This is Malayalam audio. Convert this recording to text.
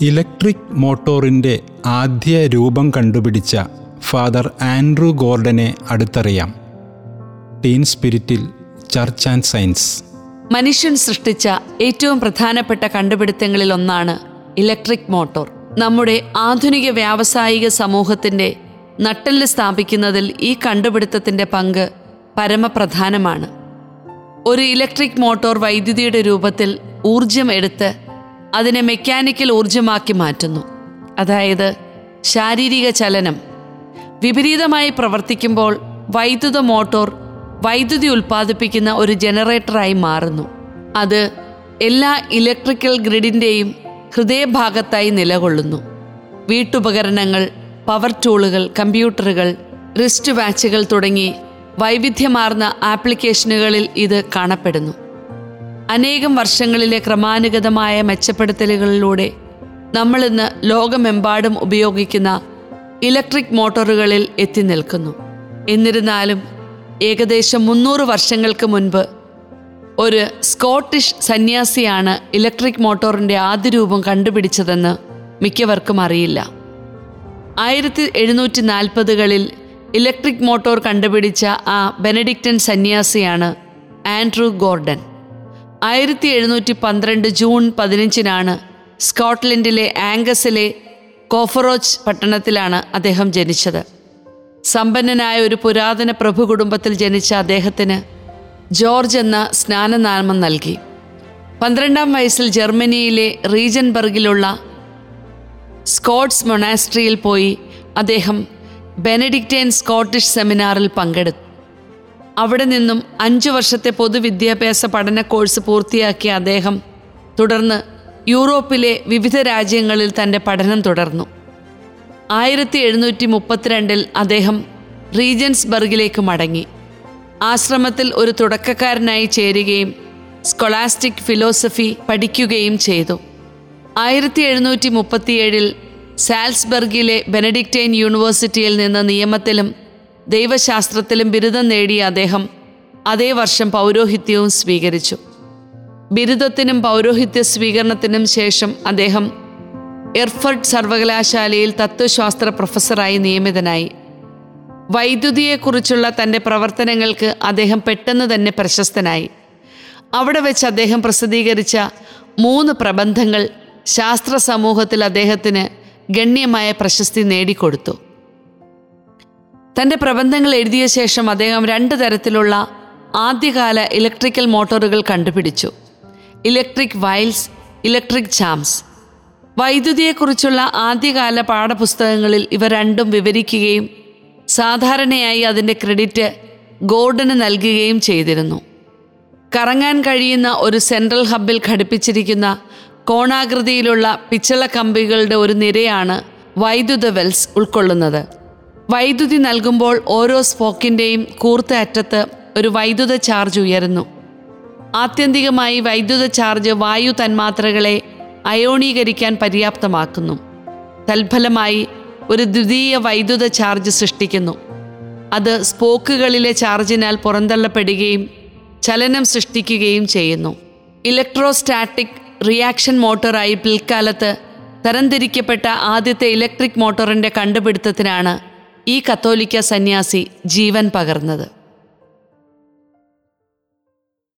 ഇലക്ട്രിക് മോട്ടോറിന്റെ ആദ്യ രൂപം കണ്ടുപിടിച്ച ഫാദർ ആൻഡ്രൂ ഗോർഡനെ അടുത്തറിയാം. ടീൻ സ്പിരിറ്റിൽ ചർച്ച് ആൻഡ് സയൻസ്. മനുഷ്യൻ സൃഷ്ടിച്ച ഏറ്റവും പ്രധാനപ്പെട്ട കണ്ടുപിടുത്തങ്ങളിൽ ഒന്നാണ് ഇലക്ട്രിക് മോട്ടോർ. നമ്മുടെ ആധുനിക വ്യാവസായിക സമൂഹത്തിന്റെ നട്ടെല്ല് സ്ഥാപിക്കുന്നതിൽ ഈ കണ്ടുപിടുത്തത്തിന്റെ പങ്ക് പരമപ്രധാനമാണ്. ഒരു ഇലക്ട്രിക് മോട്ടോർ വൈദ്യുതിയുടെ രൂപത്തിൽ ഊർജം എടുത്ത് അതിനെ മെക്കാനിക്കൽ ഊർജമാക്കി മാറ്റുന്നു. അതായത് ശാരീരിക ചലനം. വിപരീതമായി പ്രവർത്തിക്കുമ്പോൾ വൈദ്യുത മോട്ടോർ വൈദ്യുതി ഉൽപ്പാദിപ്പിക്കുന്ന ഒരു ജനറേറ്ററായി മാറുന്നു. അത് എല്ലാ ഇലക്ട്രിക്കൽ ഗ്രിഡിന്റെയും ഹൃദയഭാഗത്തായി നിലകൊള്ളുന്നു. വീട്ടുപകരണങ്ങൾ പവർ ടൂളുകൾ കമ്പ്യൂട്ടറുകൾ റിസ്റ്റ് വാച്ചുകൾ തുടങ്ങി വൈവിധ്യമാർന്ന ആപ്ലിക്കേഷനുകളിൽ ഇത് കാണപ്പെടുന്നു. അനേകം വർഷങ്ങളിലെ ക്രമാനുഗതമായ മെച്ചപ്പെടുത്തലുകളിലൂടെ നമ്മളിന്ന് ലോകമെമ്പാടും ഉപയോഗിക്കുന്ന ഇലക്ട്രിക് മോട്ടോറുകളിൽ എത്തി നിൽക്കുന്നു. എന്നിരുന്നാലും ഏകദേശം മുന്നൂറ് വർഷങ്ങൾക്ക് മുൻപ് ഒരു സ്കോട്ടിഷ് സന്യാസിയാണ് ഇലക്ട്രിക് മോട്ടോറിന്റെ ആദ്യ രൂപം കണ്ടുപിടിച്ചതെന്ന് മിക്കവർക്കും അറിയില്ല. ആയിരത്തി എഴുന്നൂറ്റി നാൽപ്പതുകളിൽ ഇലക്ട്രിക് മോട്ടോർ കണ്ടുപിടിച്ച ആ ബെനഡിക്റ്റൻ സന്യാസിയാണ് ആൻഡ്രൂ ഗോർഡൻ. ആയിരത്തി എഴുന്നൂറ്റി പന്ത്രണ്ട് ജൂൺ പതിനഞ്ചിനാണ് സ്കോട്ട്ലൻഡിലെ ആംഗസിലെ കോഫറോച്ച് പട്ടണത്തിലാണ് അദ്ദേഹം ജനിച്ചത്. സമ്പന്നനായ ഒരു പുരാതന പ്രഭു കുടുംബത്തിൽ ജനിച്ച അദ്ദേഹത്തിന് ജോർജ് എന്ന സ്നാനനാമം നൽകി. പന്ത്രണ്ടാം വയസ്സിൽ ജർമ്മനിയിലെ റീജൻബർഗിലുള്ള സ്കോട്ട്സ് മൊണാസ്ട്രിയിൽ പോയി അദ്ദേഹം ബെനഡിക്റ്റൈൻ സ്കോട്ടിഷ് സെമിനാറിൽ പങ്കെടുത്തു. അവിടെ നിന്നും അഞ്ചു വർഷത്തെ പൊതുവിദ്യാഭ്യാസ പഠന കോഴ്സ് പൂർത്തിയാക്കിയ അദ്ദേഹം തുടർന്ന് യൂറോപ്പിലെ വിവിധ രാജ്യങ്ങളിൽ തന്റെ പഠനം തുടർന്നു. ആയിരത്തി എഴുന്നൂറ്റി മുപ്പത്തിരണ്ടിൽ അദ്ദേഹം റീജൻസ്ബർഗിലേക്ക് മടങ്ങി. ആശ്രമത്തിൽ ഒരു തുടക്കക്കാരനായി ചേരുകയും സ്കൊളാസ്റ്റിക് ഫിലോസഫി പഠിക്കുകയും ചെയ്തു. ആയിരത്തി എഴുന്നൂറ്റി മുപ്പത്തിയേഴിൽ സാൽസ്ബർഗിലെ ബെനഡിക്റ്റൈൻ യൂണിവേഴ്സിറ്റിയിൽ നിന്ന് നിയമത്തിലും ദൈവശാസ്ത്രത്തിലും ബിരുദം നേടിയ അദ്ദേഹം അതേ വർഷം പൗരോഹിത്യവും സ്വീകരിച്ചു. ബിരുദത്തിനും പൗരോഹിത്യ സ്വീകരണത്തിനും ശേഷം അദ്ദേഹം എർഫർട്ട് സർവകലാശാലയിൽ തത്വശാസ്ത്ര പ്രൊഫസറായി നിയമിതനായി. വൈദ്യുതിയെക്കുറിച്ചുള്ള തന്റെ പ്രവർത്തനങ്ങൾക്ക് അദ്ദേഹം പെട്ടെന്ന് തന്നെ പ്രശസ്തനായി. അവിടെ വെച്ച് അദ്ദേഹം പ്രസിദ്ധീകരിച്ച മൂന്ന് പ്രബന്ധങ്ങൾ ശാസ്ത്ര സമൂഹത്തിൽ അദ്ദേഹത്തിന് ഗണ്യമായ പ്രശസ്തി നേടിക്കൊടുത്തു. തന്റെ പ്രബന്ധങ്ങൾ എഴുതിയ ശേഷം അദ്ദേഹം രണ്ട് തരത്തിലുള്ള ആദ്യകാല ഇലക്ട്രിക്കൽ മോട്ടോറുകൾ കണ്ടുപിടിച്ചു. Electric whirls electric chimes. വൈദ്യുതിയെക്കുറിച്ചുള്ള ആദ്യകാല പാഠപുസ്തകങ്ങളിൽ ഇവ രണ്ടും വിവരിക്കുകയും സാധാരണയായി അതിന്റെ ക്രെഡിറ്റ് ഗോർഡന് നൽകുകയും ചെയ്തിരുന്നു. കറങ്ങാൻ കഴിയുന്ന ഒരു സെൻട്രൽ ഹബ്ബിൽ ഘടിപ്പിച്ചിരിക്കുന്ന കോണാകൃതിയിലുള്ള പിച്ചള കമ്പികളുടെ ഒരു നിരയാണ് വൈദ്യുത വെൽസ് ഉൾക്കൊള്ളുന്നത്. വൈദ്യുതി നൽകുമ്പോൾ ഓരോ സ്പോക്കിന്റെയും കൂർത്ത അറ്റത്ത് ഒരു വൈദ്യുത ചാർജ് ഉയരുന്നു. ആത്യന്തികമായി വൈദ്യുത ചാർജ് വായു തന്മാത്രകളെ അയോണീകരിക്കാൻ പര്യാപ്തമാക്കുന്നു. തൽഫലമായി ഒരു ദ്വിതീയ വൈദ്യുത ചാർജ് സൃഷ്ടിക്കുന്നു. അത് സ്പോക്കുകളിലെ ചാർജിനാൽ പുറന്തള്ളപ്പെടുകയും ചലനം സൃഷ്ടിക്കുകയും ചെയ്യുന്നു. ഇലക്ട്രോസ്റ്റാറ്റിക് റിയാക്ഷൻ മോട്ടോറായി പിൽക്കാലത്ത് തരംതിരിക്കപ്പെട്ട ആദ്യത്തെ ഇലക്ട്രിക് മോട്ടോറിന്റെ കണ്ടുപിടുത്തത്തിനാണ് ഈ കത്തോലിക്ക സന്യാസി ജീവൻ പകർന്നത്.